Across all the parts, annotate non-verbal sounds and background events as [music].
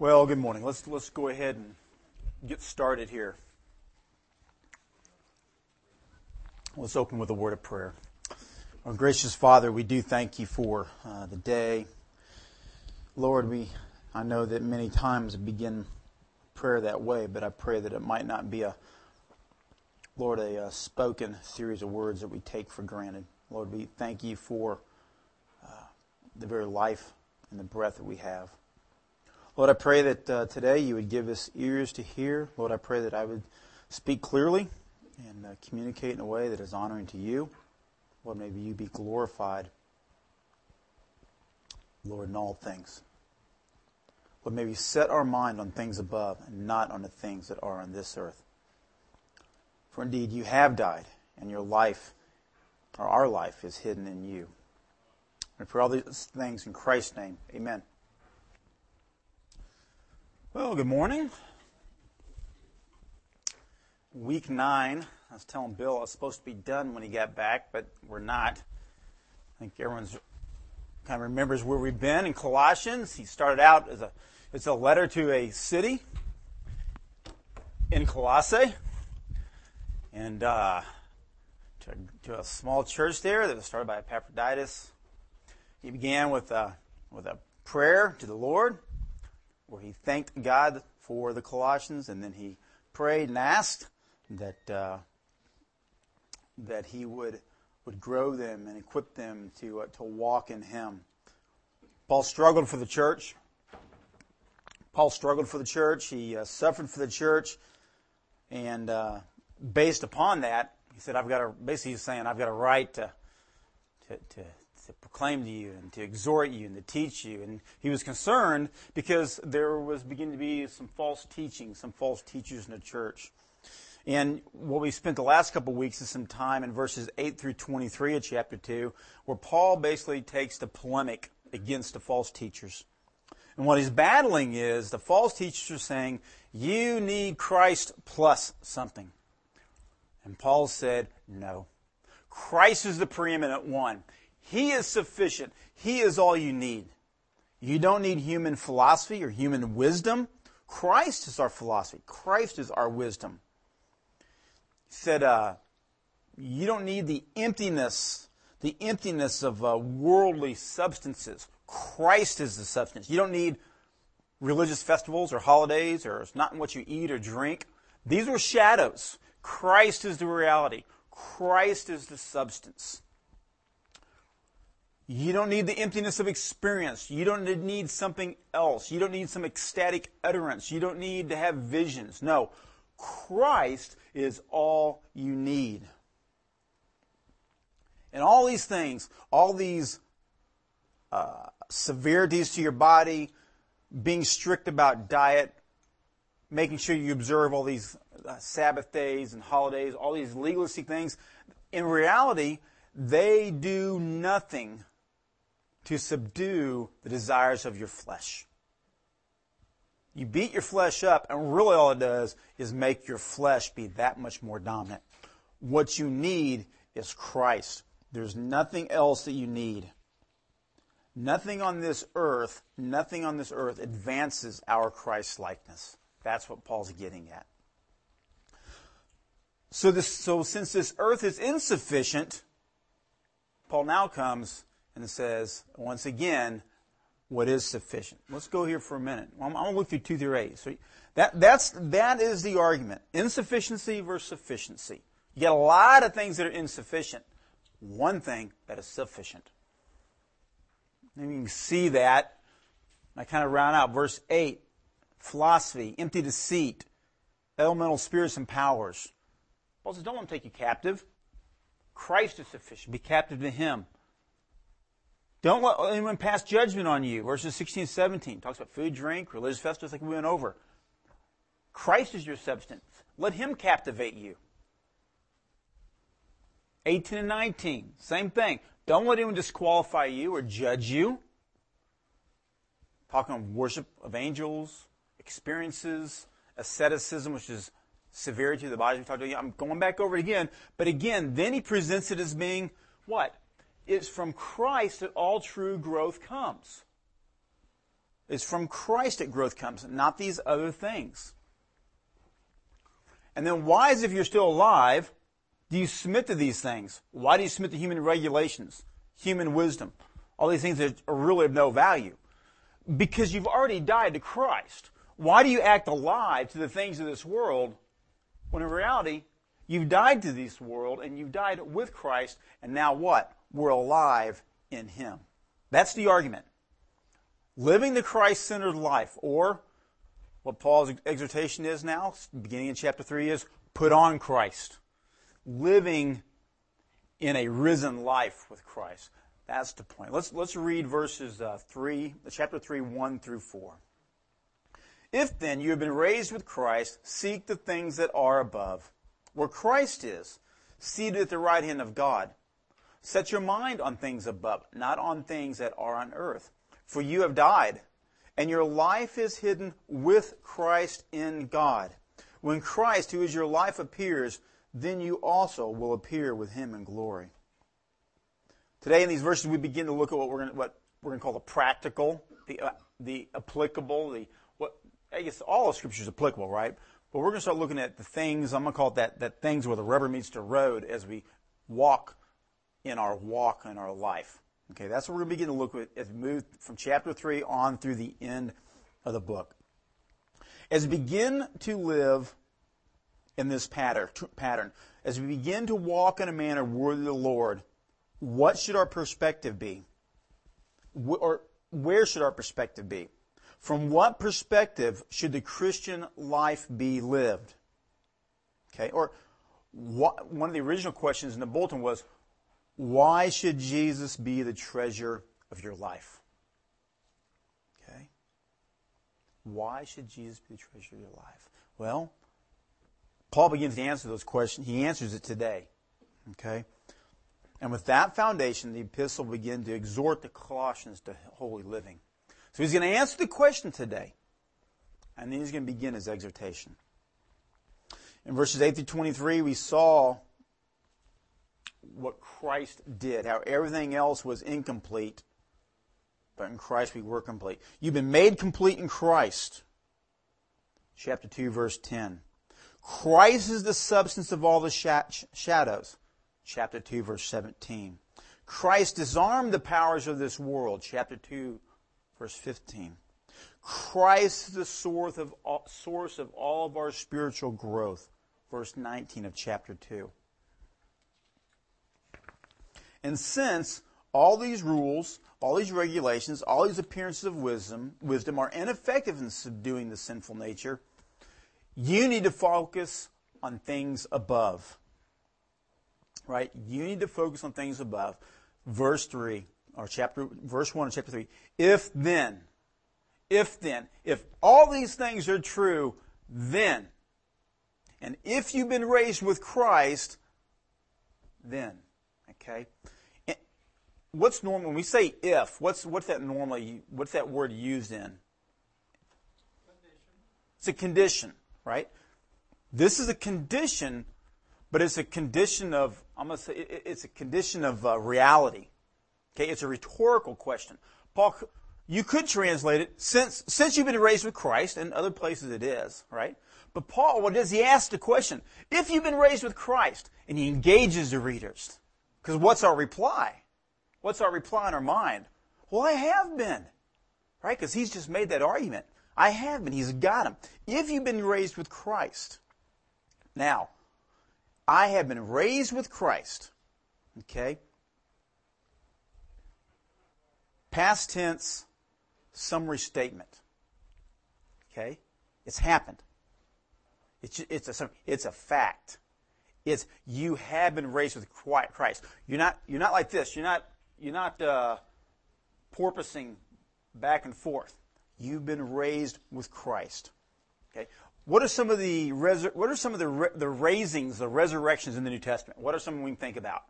Well, good morning. Let's let's go ahead and get started here. Let's open with a word of prayer. Our gracious Father, we do thank you for uh, the day. Lord, we I know that many times we begin prayer that way, but I pray that it might not be a Lord a, a spoken series of words that we take for granted. Lord, we thank you for uh, the very life and the breath that we have. Lord, I pray that uh, today you would give us ears to hear. Lord, I pray that I would speak clearly and uh, communicate in a way that is honoring to you. Lord, maybe you be glorified, Lord, in all things. Lord, maybe set our mind on things above and not on the things that are on this earth. For indeed, you have died, and your life, or our life, is hidden in you. And for all these things in Christ's name, amen. Well, good morning. Week nine. I was telling Bill I was supposed to be done when he got back, but we're not. I think everyone's kind of remembers where we've been in Colossians. He started out as a it's a letter to a city in Colossae, and uh, to, to, a small church there that was started by Epaphroditus. He began with a, with a prayer to the Lord where he thanked God for the Colossians, and then he prayed and asked that uh, that he would would grow them and equip them to uh, to walk in Him. Paul struggled for the church. Paul struggled for the church. He uh, suffered for the church, and uh, based upon that, he said, "I've got a." Basically, he's saying, "I've got a right to to, to to proclaim to you and to exhort you and to teach you. And he was concerned because there was beginning to be some false teaching, some false teachers in the church. And what we spent the last couple of weeks is some time in verses 8 through 23 of chapter 2, where Paul basically takes the polemic against the false teachers. And what he's battling is the false teachers are saying, you need Christ plus something. And Paul said, no. Christ is the preeminent one. He is sufficient. He is all you need. You don't need human philosophy or human wisdom. Christ is our philosophy. Christ is our wisdom. He said, uh, you don't need the emptiness, the emptiness of uh, worldly substances. Christ is the substance. You don't need religious festivals or holidays or it's not in what you eat or drink. These were shadows. Christ is the reality. Christ is the substance. You don't need the emptiness of experience. You don't need something else. You don't need some ecstatic utterance. You don't need to have visions. No. Christ is all you need. And all these things, all these uh, severities to your body, being strict about diet, making sure you observe all these uh, Sabbath days and holidays, all these legalistic things, in reality, they do nothing to subdue the desires of your flesh. You beat your flesh up, and really all it does is make your flesh be that much more dominant. What you need is Christ. There's nothing else that you need. Nothing on this earth, nothing on this earth advances our Christ likeness. That's what Paul's getting at. So this, so since this earth is insufficient, Paul now comes and says, once again, what is sufficient. Let's go here for a minute. I'm, I'm going to look through 2 through 8. So that, that's, that is the argument. Insufficiency versus sufficiency. You get a lot of things that are insufficient. One thing that is sufficient. And you can see that. I kind of round out verse 8. Philosophy, empty deceit, elemental spirits and powers. Paul says, don't let them take you captive. Christ is sufficient. Be captive to Him. Don't let anyone pass judgment on you. Verses 16 and 17 talks about food, drink, religious festivals like we went over. Christ is your substance. Let him captivate you. 18 and 19, same thing. Don't let anyone disqualify you or judge you. Talking of worship of angels, experiences, asceticism, which is severity of the body. We talked about. I'm going back over it again, but again, then he presents it as being what? It's from Christ that all true growth comes. It's from Christ that growth comes, not these other things. And then why, as if you're still alive, do you submit to these things? Why do you submit to human regulations, human wisdom, all these things that are really of no value? Because you've already died to Christ. Why do you act alive to the things of this world when in reality, you've died to this world and you've died with Christ, and now what? We're alive in Him. That's the argument. Living the Christ centered life, or what Paul's exhortation is now, beginning in chapter 3, is put on Christ. Living in a risen life with Christ. That's the point. Let's, let's read verses uh, 3, chapter 3, 1 through 4. If then you have been raised with Christ, seek the things that are above, where Christ is, seated at the right hand of God. Set your mind on things above, not on things that are on earth. For you have died, and your life is hidden with Christ in God. When Christ, who is your life, appears, then you also will appear with him in glory. Today in these verses we begin to look at what we're going to, what we're going to call the practical, the, uh, the applicable, the I guess all of Scripture is applicable, right? But we're going to start looking at the things, I'm going to call it that, that things where the rubber meets the road as we walk in our walk in our life. Okay, that's what we're going to look at as we move from chapter 3 on through the end of the book. As we begin to live in this pattern, pattern, as we begin to walk in a manner worthy of the Lord, what should our perspective be? Or where should our perspective be? From what perspective should the Christian life be lived? Okay, or what, one of the original questions in the bulletin was, why should Jesus be the treasure of your life? Okay? Why should Jesus be the treasure of your life? Well, Paul begins to answer those questions. He answers it today. Okay? And with that foundation, the epistle begins to exhort the Colossians to holy living. So he's going to answer the question today. And then he's going to begin his exhortation. In verses 8 through 23, we saw what Christ did, how everything else was incomplete, but in Christ we were complete. You've been made complete in Christ. Chapter 2, verse 10. Christ is the substance of all the shadows. Chapter 2, verse 17. Christ disarmed the powers of this world. Chapter 2, Verse 15. Christ is the source of, all, source of all of our spiritual growth. Verse 19 of chapter 2. And since all these rules, all these regulations, all these appearances of wisdom, wisdom are ineffective in subduing the sinful nature, you need to focus on things above. Right? You need to focus on things above. Verse 3 or chapter, verse 1 and chapter 3. If then, if then, if all these things are true, then, and if you've been raised with Christ, then, okay? What's normal when we say if? What's what's that normally? What's that word used in? Condition. It's a condition, right? This is a condition, but it's a condition of I'm gonna say it's a condition of uh, reality. Okay, it's a rhetorical question. Paul, you could translate it since since you've been raised with Christ, and other places it is, right? But Paul, what does he ask the question? If you've been raised with Christ, and he engages the readers, because what's our reply? What's our reply in our mind? Well, I have been, right? Because he's just made that argument. I have been. He's got him. If you've been raised with Christ, now, I have been raised with Christ. Okay? Past tense summary statement. Okay? It's happened. It's, it's, a, it's a fact. It's you have been raised with Christ. You're not, you're not like this. You're not, you're not uh, porpoising back and forth. You've been raised with Christ. Okay? What are some of the what are some of the the raisings, the resurrections in the New Testament? What are some we can think about?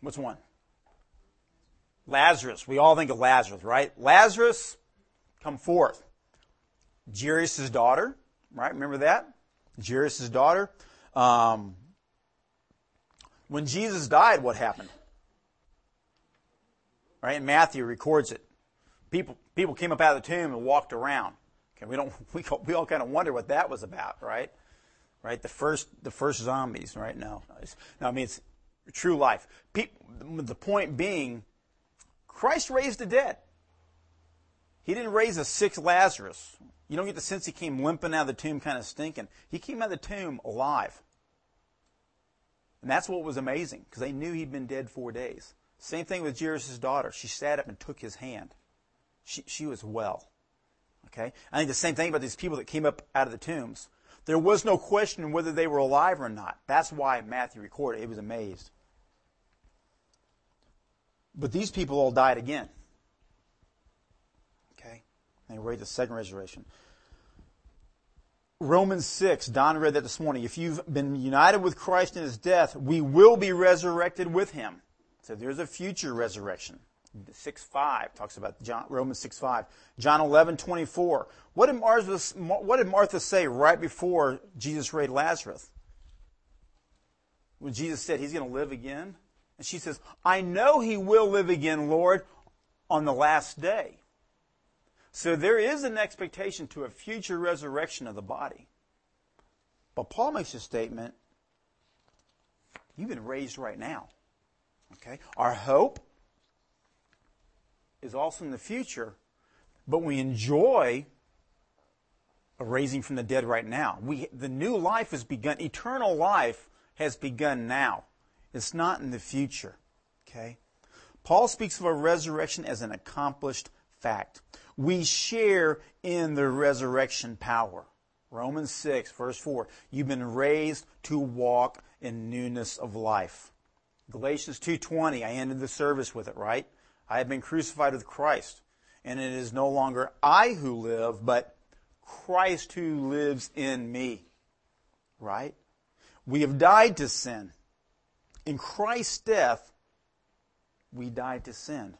What's one? Lazarus. We all think of Lazarus, right? Lazarus, come forth. Jairus' daughter, right? Remember that? Jairus' daughter. Um, when Jesus died, what happened? Right? And Matthew records it. People, people came up out of the tomb and walked around. Okay, we don't, we, [laughs] we all kind of wonder what that was about, right? Right? The first, the first zombies, right? No. No, I mean, it's true life. People, the point being, Christ raised the dead. He didn't raise a sick Lazarus. You don't get the sense he came limping out of the tomb kind of stinking. He came out of the tomb alive. And that's what was amazing, because they knew he'd been dead four days. Same thing with Jairus' daughter. She sat up and took his hand. She, she was well. Okay? I think the same thing about these people that came up out of the tombs. There was no question whether they were alive or not. That's why Matthew recorded. He was amazed. But these people all died again. Okay? They wait the second resurrection. Romans 6, Don read that this morning. If you've been united with Christ in his death, we will be resurrected with him. So there's a future resurrection. 6 5 talks about John, Romans 6 5. John 11 24. What did, Martha, what did Martha say right before Jesus raised Lazarus? When Jesus said he's going to live again? And she says, I know he will live again, Lord, on the last day. So there is an expectation to a future resurrection of the body. But Paul makes a statement you've been raised right now. Okay? Our hope is also in the future, but we enjoy a raising from the dead right now. We, the new life has begun, eternal life has begun now. It's not in the future. Okay? Paul speaks of a resurrection as an accomplished fact. We share in the resurrection power. Romans 6, verse 4. You've been raised to walk in newness of life. Galatians 2:20, I ended the service with it, right? I have been crucified with Christ, and it is no longer I who live, but Christ who lives in me. Right? We have died to sin. In Christ's death, we died to sin.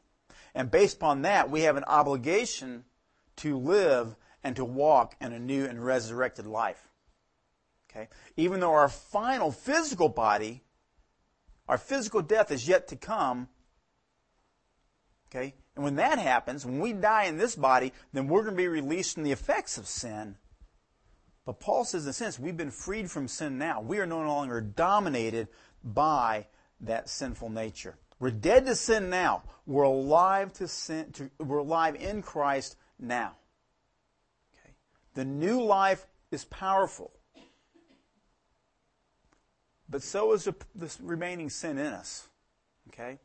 And based upon that, we have an obligation to live and to walk in a new and resurrected life. Okay? Even though our final physical body, our physical death is yet to come. Okay? And when that happens, when we die in this body, then we're going to be released from the effects of sin. But Paul says, in a sense, we've been freed from sin now. We are no longer dominated by that sinful nature. We're dead to sin now. We're alive to sin. To, we're alive in Christ now. Okay. The new life is powerful, but so is the, remaining sin in us. Okay.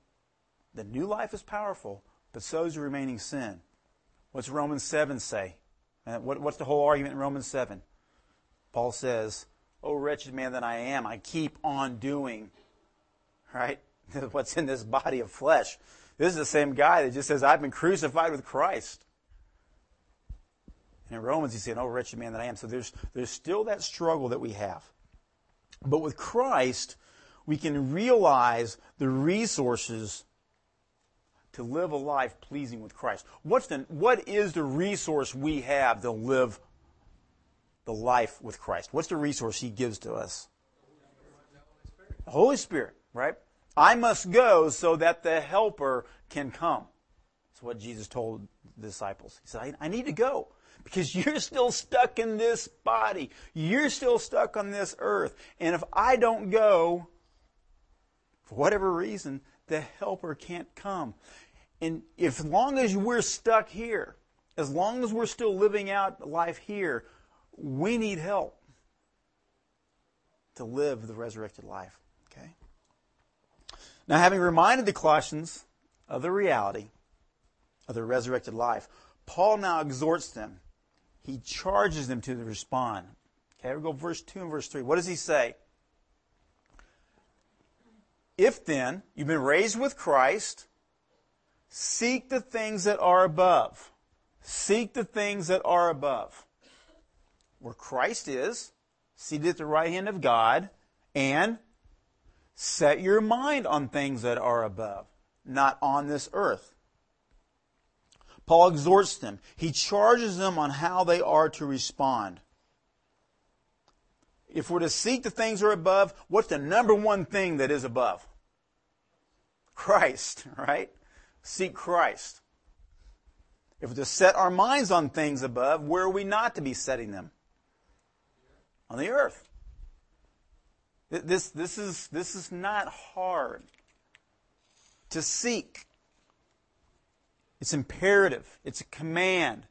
The new life is powerful, but so is the remaining sin. What's Romans seven say? And what, what's the whole argument in Romans seven? Paul says, "Oh wretched man that I am, I keep on doing right? [laughs] What's in this body of flesh. This is the same guy that just says, I've been crucified with Christ. And in Romans, he's saying, Oh, wretched man that I am. So there's, there's still that struggle that we have. But with Christ, we can realize the resources to live a life pleasing with Christ. What's the, what is the resource we have to live the life with Christ? What's the resource He gives to us? The Holy Spirit right? I must go so that the helper can come. That's what Jesus told the disciples. He said, I, I need to go because [laughs] you're still stuck in this body. You're still stuck on this earth. And if I don't go, for whatever reason, the helper can't come. And if, as long as we're stuck here, as long as we're still living out life here, we need help to live the resurrected life. Now, having reminded the Colossians of the reality of the resurrected life, Paul now exhorts them. He charges them to respond. Okay, we go verse 2 and verse 3. What does he say? If then you've been raised with Christ, seek the things that are above. Seek the things that are above. Where Christ is, seated at the right hand of God, and Set your mind on things that are above, not on this earth. Paul exhorts them. He charges them on how they are to respond. If we're to seek the things that are above, what's the number one thing that is above? Christ, [laughs] right? seek Christ. If we're to set our minds on things above, where are we not to be setting them? On the earth. This, this, is, this is not hard to seek. It's imperative. It's a command.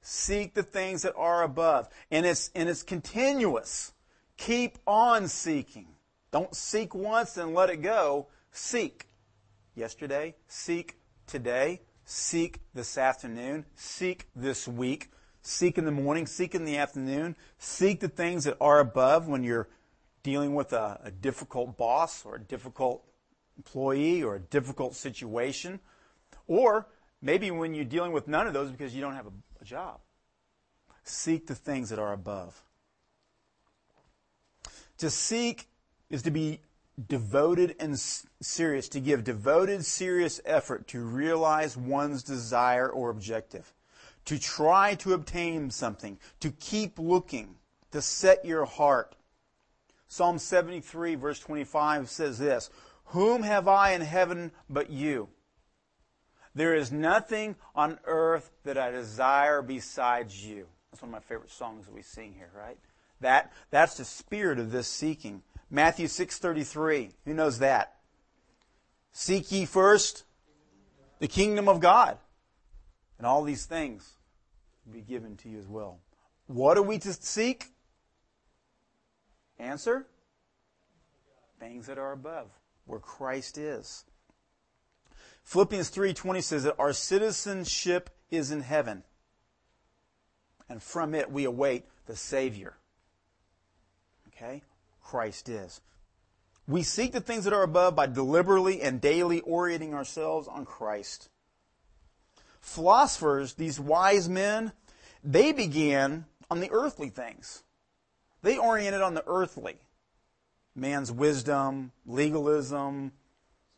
Seek the things that are above. And it's, and it's continuous. Keep on seeking. Don't seek once and let it go. Seek. Yesterday, seek today, seek this afternoon, seek this week, seek in the morning, seek in the afternoon, seek the things that are above when you're dealing with a, a difficult boss or a difficult employee or a difficult situation. Or maybe when you're dealing with none of those because you don't have a, a job. Seek the things that are above. To seek is to be devoted and serious, to give devoted, serious effort to realize one's desire or objective, to try to obtain something, to keep looking, to set your heart. Psalm 73 verse 25 says this, Whom have I in heaven but you? There is nothing on earth that I desire besides you. That's one of my favorite songs that we sing here, right? That, that's the spirit of this seeking. Matthew 6.33. Who knows that? Seek ye first the kingdom of God. And all these things will be given to you as well. What are we to seek? Answer? Things that are above, where Christ is. Philippians 3:20 says that our citizenship is in heaven. And from it we await the Savior. Okay? Christ is. We seek the things that are above by deliberately and daily orienting ourselves on Christ. Philosophers, these wise men, they began on the earthly things. They oriented on the earthly. Man's wisdom, legalism,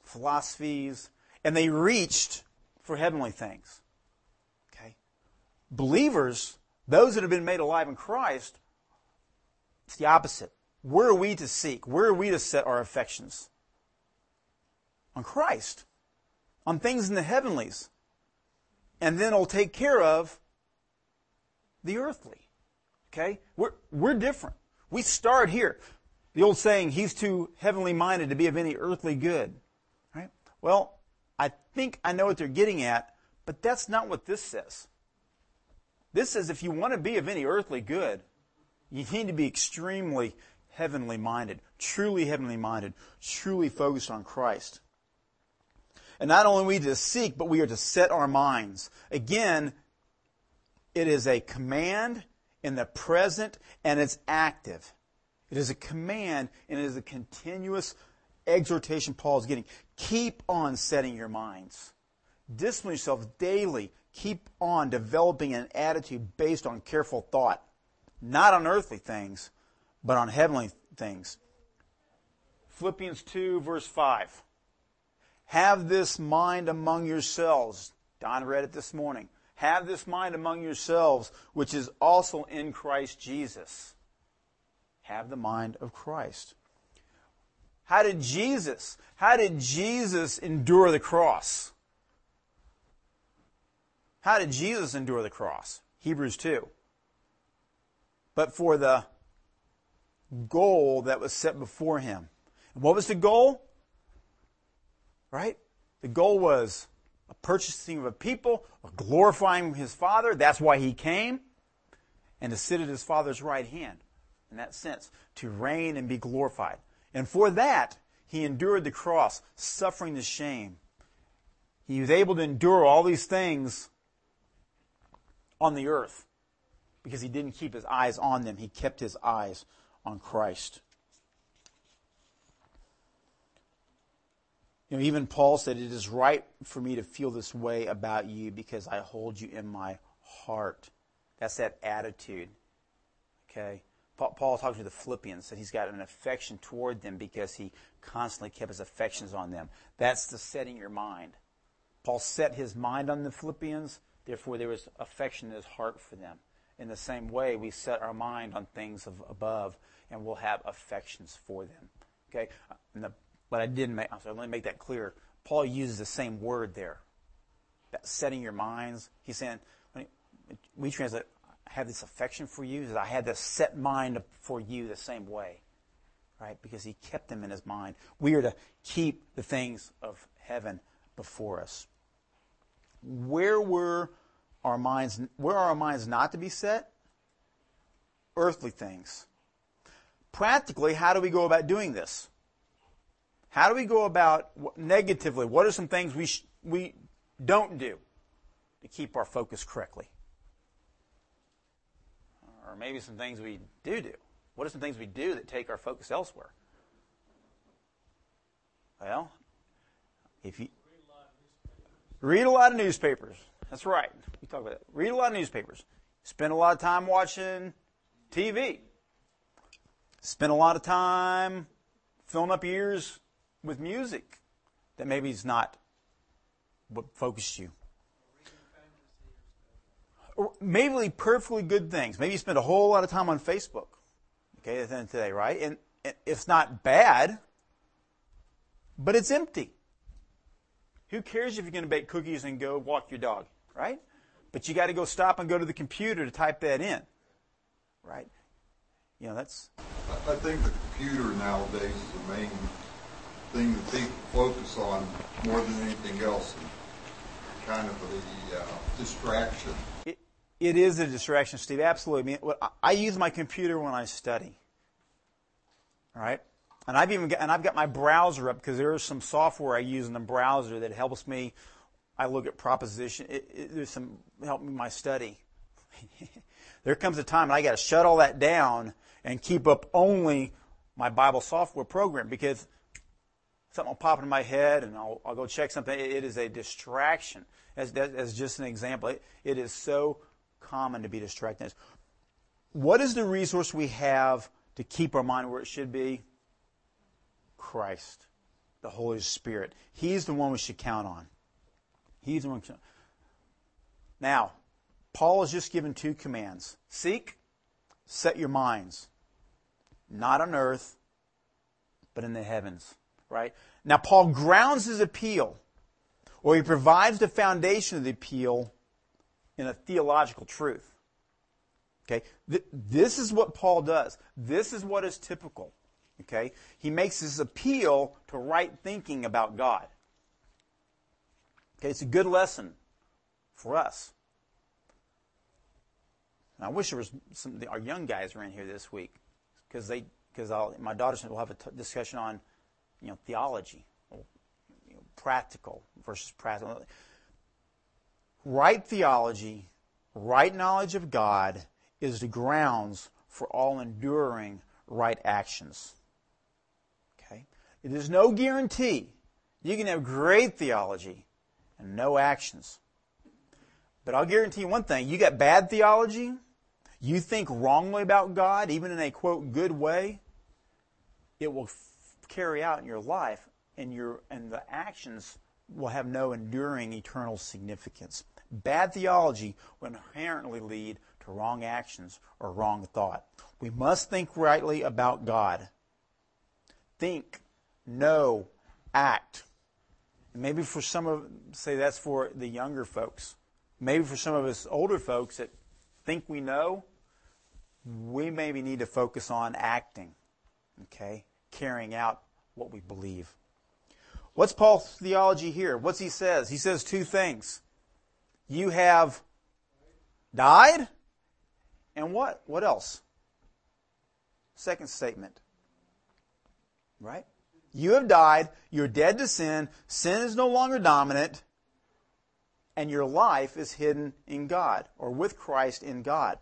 philosophies, and they reached for heavenly things. Okay? Believers, those that have been made alive in Christ, it's the opposite. Where are we to seek? Where are we to set our affections? On Christ. On things in the heavenlies. And then it'll take care of the earthly. Okay? We're, we're different. We start here. The old saying, he's too heavenly minded to be of any earthly good. Right? Well, I think I know what they're getting at, but that's not what this says. This says if you want to be of any earthly good, you need to be extremely heavenly minded, truly heavenly minded, truly focused on Christ. And not only we to seek, but we are to set our minds. Again, it is a command in the present and it's active. It is a command and it is a continuous exhortation Paul is getting. Keep on setting your minds. Discipline yourself daily. Keep on developing an attitude based on careful thought. Not on earthly things, but on heavenly things. Philippians 2, verse 5. Have this mind among yourselves. Don read it this morning. Have this mind among yourselves, which is also in Christ Jesus. Have the mind of Christ. How did Jesus, how did Jesus endure the cross? How did Jesus endure the cross? Hebrews 2. But for the goal that was set before him. And what was the goal? Right? The goal was a purchasing of a people, a glorifying his Father. That's why he came. And to sit at his Father's right hand. In that sense, to reign and be glorified. And for that, he endured the cross, suffering the shame. He was able to endure all these things on the earth because he didn't keep his eyes on them. He kept his eyes on Christ. You know, even Paul said, It is right for me to feel this way about you because I hold you in my heart. That's that attitude. Okay? Paul talking to the Philippians that he's got an affection toward them because he constantly kept his affections on them. That's the setting your mind. Paul set his mind on the Philippians, therefore there was affection in his heart for them. In the same way, we set our mind on things of above and we'll have affections for them. Okay? The, but I didn't make, sorry, let me make that clear. Paul uses the same word there. That setting your minds. He's saying, we translate, I have this affection for you, I had this set mind for you the same way. Right? Because he kept them in his mind. We are to keep the things of heaven before us. Where were our minds, where are our minds not to be set? Earthly things. Practically, how do we go about doing this? How do we go about negatively? What are some things we, sh- we don't do to keep our focus correctly? Or maybe some things we do do. What are some things we do that take our focus elsewhere? Well, if you read a lot of newspapers, that's right. We talk about that. Read a lot of newspapers. Spend a lot of time watching TV. Spend a lot of time filling up ears with music that maybe is not what focused you. Or maybe perfectly good things. Maybe you spend a whole lot of time on Facebook. Okay, then today, right? And it's not bad, but it's empty. Who cares if you're going to bake cookies and go walk your dog, right? But you got to go stop and go to the computer to type that in, right? You know, that's. I think the computer nowadays is the main thing that people focus on more than anything else. Kind of the uh, distraction. It, it is a distraction, Steve. Absolutely. I, mean, I use my computer when I study. All right, and I've even got, and I've got my browser up because there is some software I use in the browser that helps me. I look at proposition. It, it, there's some help me my study. [laughs] there comes a time and I got to shut all that down and keep up only my Bible software program because something will pop into my head and I'll, I'll go check something. It is a distraction. As, as just an example, it, it is so common to be distracted. What is the resource we have to keep our mind where it should be? Christ, the Holy Spirit. He's the one we should count on. He's the one. Now, Paul has just given two commands seek, set your minds, not on earth, but in the heavens right? Now, Paul grounds his appeal, or he provides the foundation of the appeal in a theological truth. Okay? This is what Paul does. This is what is typical. Okay? He makes his appeal to right thinking about God. Okay, it's a good lesson for us. And I wish there was some our young guys in here this week because they because my daughter will have a t- discussion on you know, theology, you know, practical versus practical. Right theology, right knowledge of God is the grounds for all enduring right actions. Okay? There's no guarantee you can have great theology and no actions. But I'll guarantee you one thing you got bad theology, you think wrongly about God, even in a quote good way, it will carry out in your life, and your and the actions will have no enduring eternal significance. Bad theology will inherently lead to wrong actions or wrong thought. We must think rightly about God. Think, know, act. maybe for some of say that's for the younger folks. Maybe for some of us older folks that think we know, we maybe need to focus on acting. Okay? Carrying out what we believe. What's Paul's theology here? What's he says? He says two things. You have died, and what? What else? Second statement. Right? You have died, you're dead to sin, sin is no longer dominant, and your life is hidden in God, or with Christ in God.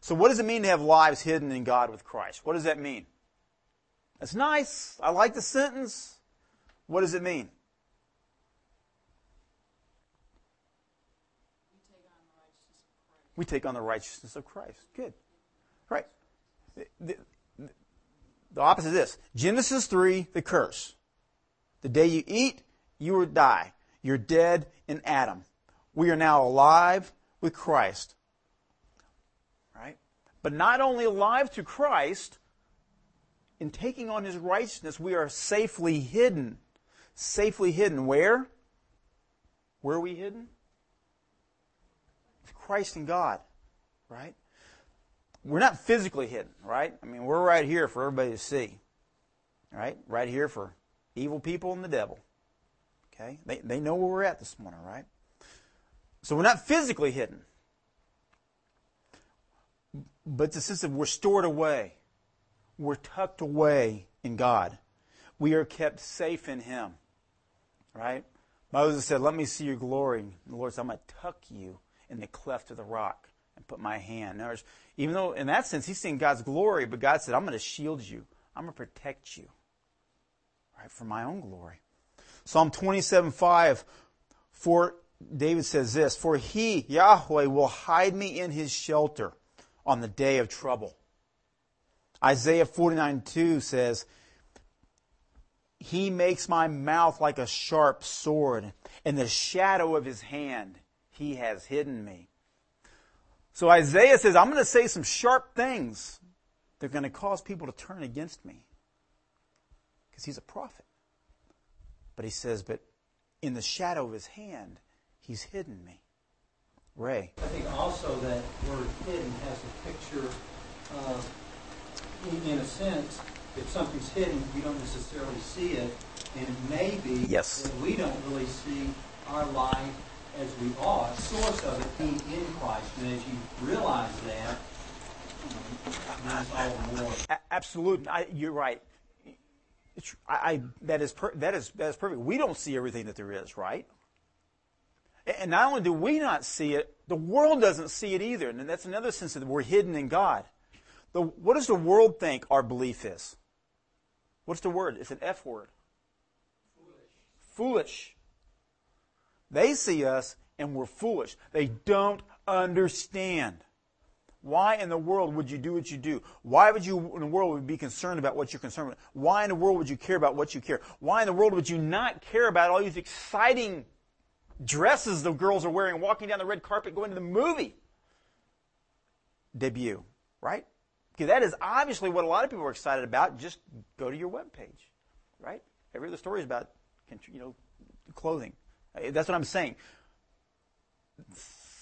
So what does it mean to have lives hidden in God with Christ? What does that mean? That's nice. I like the sentence. What does it mean? We take on the righteousness of Christ. Good. Right. The, the, the opposite of this. Genesis 3, the curse. The day you eat, you will die. You're dead in Adam. We are now alive with Christ. Right? But not only alive to Christ, in taking on his righteousness, we are safely hidden. safely hidden. Where? Where are we hidden? Christ and God, right? We're not physically hidden, right? I mean, we're right here for everybody to see, right? Right here for evil people and the devil. Okay? They, they know where we're at this morning, right? So we're not physically hidden. But the sense of we're stored away. We're tucked away in God. We are kept safe in Him. Right? Moses said, Let me see your glory. And the Lord said, I'm going to tuck you in the cleft of the rock and put my hand. Now, even though in that sense he's seeing God's glory, but God said, I'm going to shield you. I'm going to protect you. Right? For my own glory. Psalm 27 5, for David says this, for he, Yahweh, will hide me in his shelter on the day of trouble. Isaiah 49 2 says, He makes my mouth like a sharp sword. In the shadow of his hand, he has hidden me. So Isaiah says, I'm going to say some sharp things that are going to cause people to turn against me. Because he's a prophet. But he says, but in the shadow of his hand, he's hidden me. Ray. I think also that word hidden has a picture of, in, a sense, if something's hidden, we don't necessarily see it. And it may be yes. that we don't really see our life as we are, source of it being in Christ. And as you realize that, that's all more. Absolutely. I, you're right. I, I, that, is per, that, is, that is perfect. We don't see everything that there is, right? And not only do we not see it, the world doesn't see it either. And that's another sense that we're hidden in God. The, what does the world think our belief is? What's the word? It's an F word. Foolish. Foolish. They see us and we're foolish. They don't understand. Why in the world would you do what you do? Why would you in the world would be concerned about what you're concerned with? Why in the world would you care about what you care? Why in the world would you not care about all these exciting dresses the girls are wearing walking down the red carpet going to the movie debut, right? That is obviously what a lot of people are excited about. Just go to your webpage, right? Every other story is about, you know, clothing. Eh, that's what I'm saying.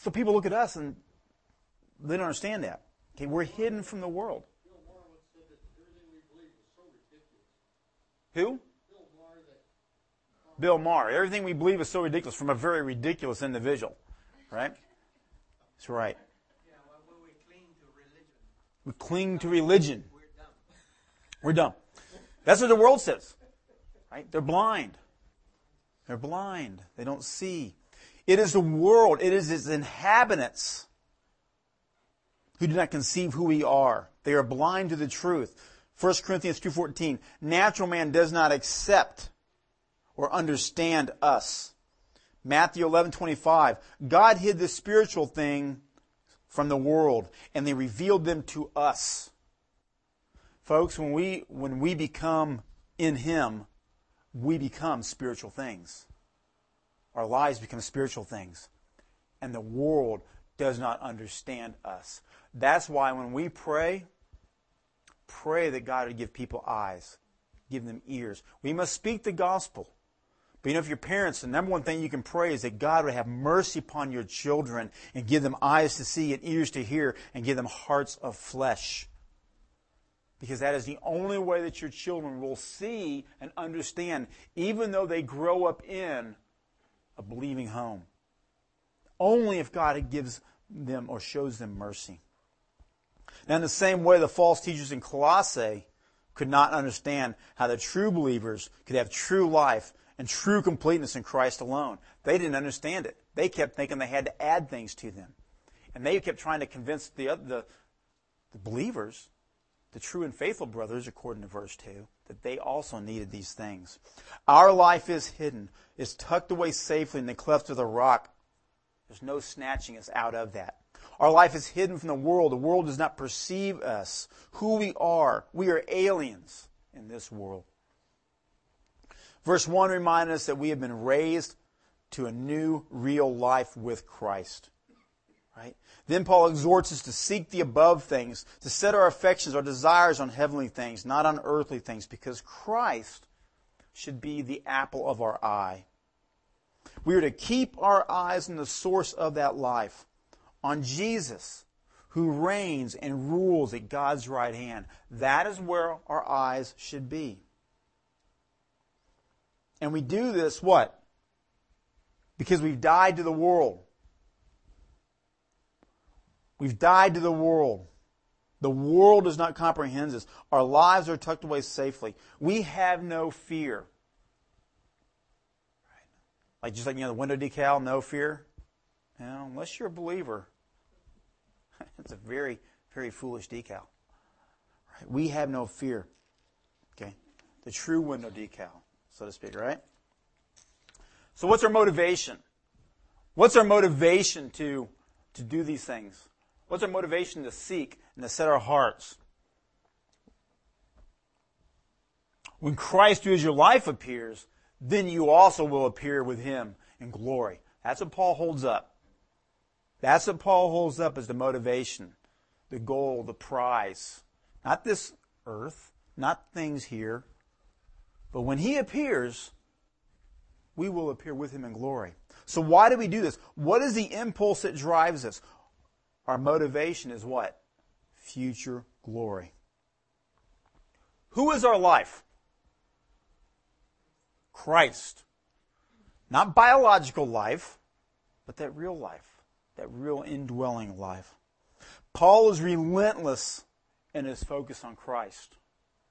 So people look at us and they don't understand that. Okay, we're hidden from the world. Who? Bill Maher. Everything we believe is so ridiculous from a very ridiculous individual. Right? That's right. We cling to religion. We're dumb. That's what the world says. Right? They're blind. They're blind. They don't see. It is the world. It is its inhabitants who do not conceive who we are. They are blind to the truth. 1 Corinthians 2.14, natural man does not accept or understand us. Matthew 11:25, God hid the spiritual thing from the world and they revealed them to us. Folks, when we when we become in him, we become spiritual things. Our lives become spiritual things. And the world does not understand us. That's why when we pray, pray that God would give people eyes, give them ears. We must speak the gospel. But you know, if your parents, the number one thing you can pray is that God would have mercy upon your children and give them eyes to see and ears to hear and give them hearts of flesh. Because that is the only way that your children will see and understand, even though they grow up in a believing home. Only if God gives them or shows them mercy. Now, in the same way, the false teachers in Colossae could not understand how the true believers could have true life and true completeness in Christ alone. They didn't understand it. They kept thinking they had to add things to them. And they kept trying to convince the, the, the believers the true and faithful brothers, according to verse 2, that they also needed these things. Our life is hidden, is tucked away safely in the cleft of the rock. There's no snatching us out of that. Our life is hidden from the world. The world does not perceive us, who we are. We are aliens in this world. Verse 1 reminds us that we have been raised to a new, real life with Christ. Right? Then Paul exhorts us to seek the above things, to set our affections, our desires on heavenly things, not on earthly things, because Christ should be the apple of our eye. We are to keep our eyes on the source of that life, on Jesus, who reigns and rules at God's right hand. That is where our eyes should be. And we do this what? Because we've died to the world. We've died to the world. The world does not comprehend us. Our lives are tucked away safely. We have no fear. Like just like you know the window decal, no fear. You know, unless you're a believer, [laughs] it's a very, very foolish decal. Right? We have no fear. Okay, the true window decal, so to speak. Right. So, what's our motivation? What's our motivation to to do these things? What's our motivation to seek and to set our hearts? When Christ, who is your life, appears, then you also will appear with him in glory. That's what Paul holds up. That's what Paul holds up as the motivation, the goal, the prize. Not this earth, not things here. But when he appears, we will appear with him in glory. So why do we do this? What is the impulse that drives us? Our motivation is what? Future glory. Who is our life? Christ. Not biological life, but that real life, that real indwelling life. Paul is relentless in his focus on Christ.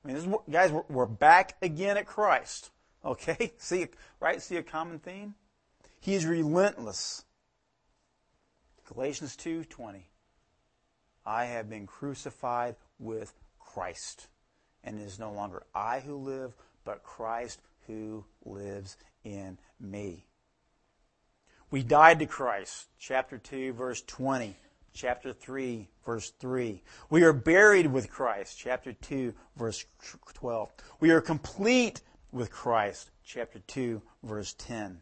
I mean, is, guys, we're, we're back again at Christ. [laughs] Okay? See, right? See a common theme? He is relentless. Galatians 2:20. I have been crucified with Christ, and it is no longer I who live, but Christ who lives in me. We died to Christ, chapter 2, verse 20. Chapter 3, verse 3. We are buried with Christ, chapter 2, verse 12. We are complete with Christ, chapter 2, verse 10.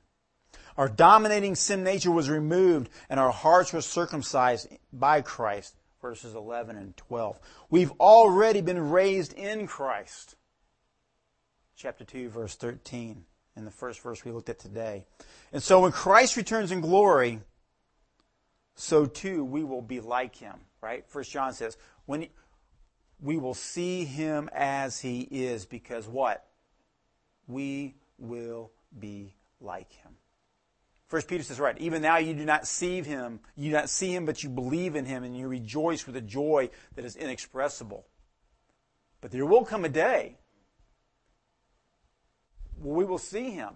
Our dominating sin nature was removed and our hearts were circumcised by Christ, verses 11 and 12. We've already been raised in Christ, chapter 2, verse 13, in the first verse we looked at today. And so when Christ returns in glory, so too we will be like him, right? First John says, when we will see him as he is because what? We will be like him. First Peter says, right, even now you do not see him, you do not see him, but you believe in him and you rejoice with a joy that is inexpressible. But there will come a day we will see him.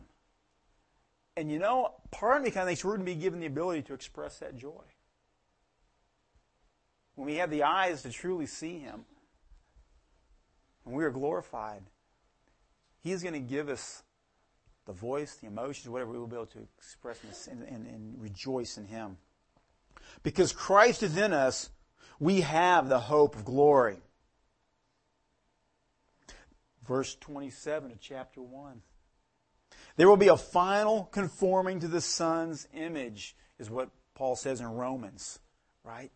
And you know, part of me kind of thinks we're going to be given the ability to express that joy. When we have the eyes to truly see him, when we are glorified, He's going to give us the voice, the emotions, whatever we will be able to express and, and, and rejoice in him. Because Christ is in us, we have the hope of glory. Verse 27 of chapter 1. There will be a final conforming to the Son's image, is what Paul says in Romans, right?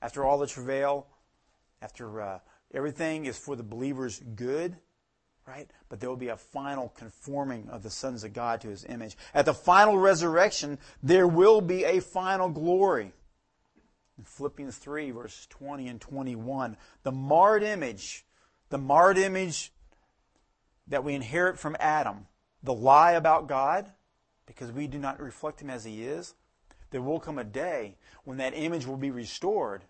After all the travail, after uh, everything is for the believer's good, right? But there will be a final conforming of the sons of God to his image. At the final resurrection, there will be a final glory. In Philippians 3, verses 20 and 21, the marred image, the marred image that we inherit from Adam, the lie about God, because we do not reflect Him as He is, there will come a day when that image will be restored.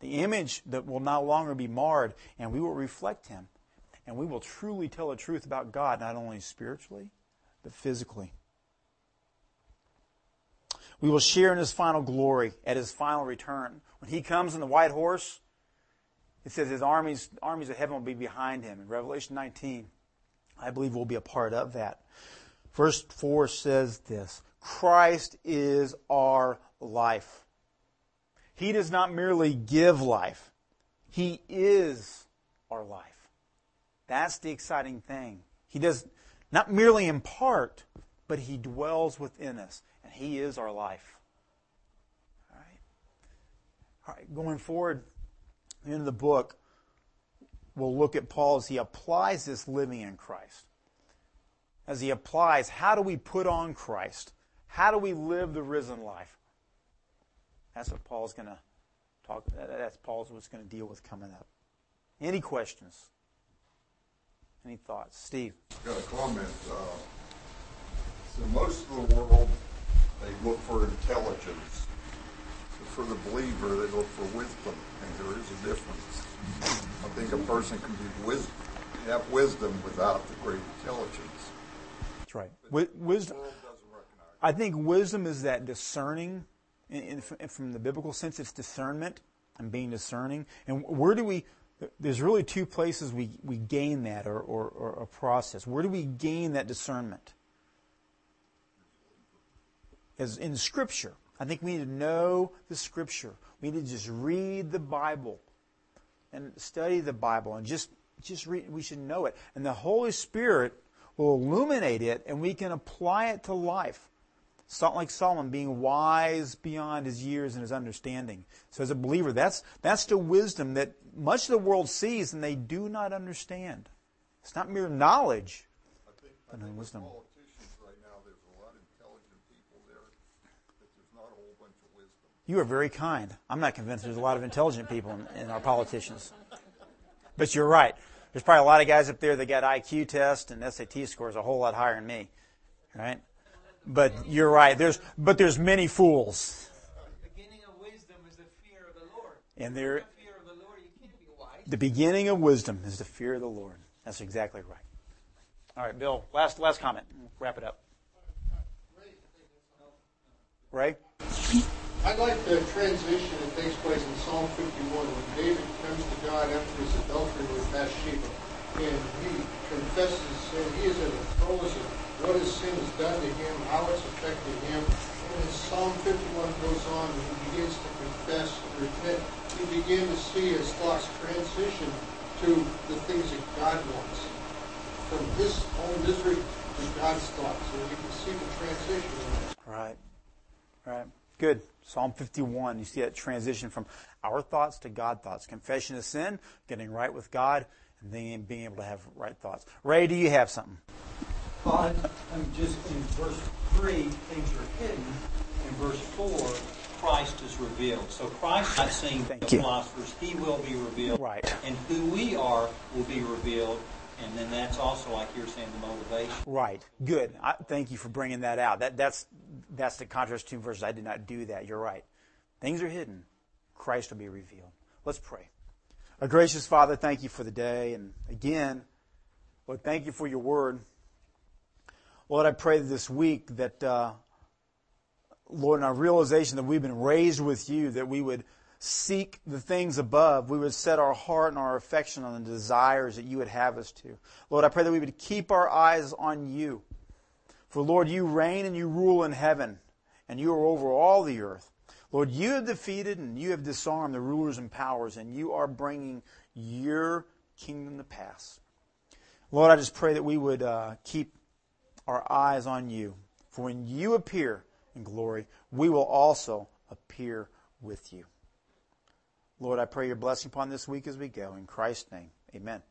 The image that will no longer be marred, and we will reflect Him. And we will truly tell the truth about God, not only spiritually, but physically. We will share in His final glory at His final return. When He comes in the white horse, it says His armies, armies of heaven will be behind Him in Revelation 19. I believe we'll be a part of that. Verse 4 says this Christ is our life. He does not merely give life, He is our life. That's the exciting thing. He does not merely impart, but He dwells within us, and He is our life. All right. All right, going forward into the book, we'll look at Paul as he applies this living in Christ. as he applies how do we put on Christ? How do we live the risen life? That's what Paul's going to talk. That's Paul's what's going to deal with coming up. Any questions? Any thoughts, Steve? I Got a comment. Uh, so most of the world, they look for intelligence. But for the believer, they look for wisdom, and there is a difference. I think a person can be wisdom, have wisdom without the great intelligence. That's right. Wi- wisdom. I think wisdom is that discerning. In, in, from the biblical sense, it's discernment and being discerning. And where do we? There's really two places we, we gain that or, or, or a process. Where do we gain that discernment? As in Scripture. I think we need to know the Scripture. We need to just read the Bible and study the Bible and just just read. We should know it, and the Holy Spirit will illuminate it, and we can apply it to life. Something like Solomon being wise beyond his years and his understanding. So as a believer, that's that's the wisdom that much of the world sees and they do not understand. It's not mere knowledge, I think, I but think wisdom. politicians right now, there's a lot of intelligent people there, but there's not a whole bunch of wisdom. You are very kind. I'm not convinced there's a lot of intelligent people in, in our politicians. But you're right. There's probably a lot of guys up there that got IQ tests and SAT scores a whole lot higher than me. Right? But you're right. There's but there's many fools. The beginning of wisdom is the fear of the Lord. And there Without fear of the Lord, you can't be wise. the beginning of wisdom is the fear of the Lord. That's exactly right. All right, Bill, last last comment. Wrap it up. Ray? I like the transition that takes place in Psalm 51 when David comes to God after his adultery with Bathsheba, and he confesses, and he is at the throes of what his sin has done to him, how it's affected him. And as Psalm 51 goes on, and he begins to confess and repent, you begin to see his thoughts transition to the things that God wants. From his own misery to God's thoughts. So you can see the transition in. Right. Right. Good. Psalm 51, you see that transition from our thoughts to God thoughts. Confession of sin, getting right with God, and then being able to have right thoughts. Ray, do you have something? Well, I'm just in verse three, things are hidden. In verse four, Christ is revealed. So Christ, not Thank the you. philosophers, he will be revealed. Right. And who we are will be revealed. And then that's also, like you're saying, the motivation. Right. Good. I, thank you for bringing that out. That, that's, that's the contrast to verses. I did not do that. You're right. Things are hidden. Christ will be revealed. Let's pray. Our gracious Father, thank you for the day. And again, Lord, thank you for your word. Lord, I pray this week that, uh, Lord, in our realization that we've been raised with you, that we would seek the things above. We would set our heart and our affection on the desires that you would have us to. Lord, I pray that we would keep our eyes on you. For Lord, you reign and you rule in heaven, and you are over all the earth. Lord, you have defeated and you have disarmed the rulers and powers, and you are bringing your kingdom to pass. Lord, I just pray that we would uh, keep our eyes on you. For when you appear in glory, we will also appear with you. Lord, I pray your blessing upon this week as we go. In Christ's name, amen.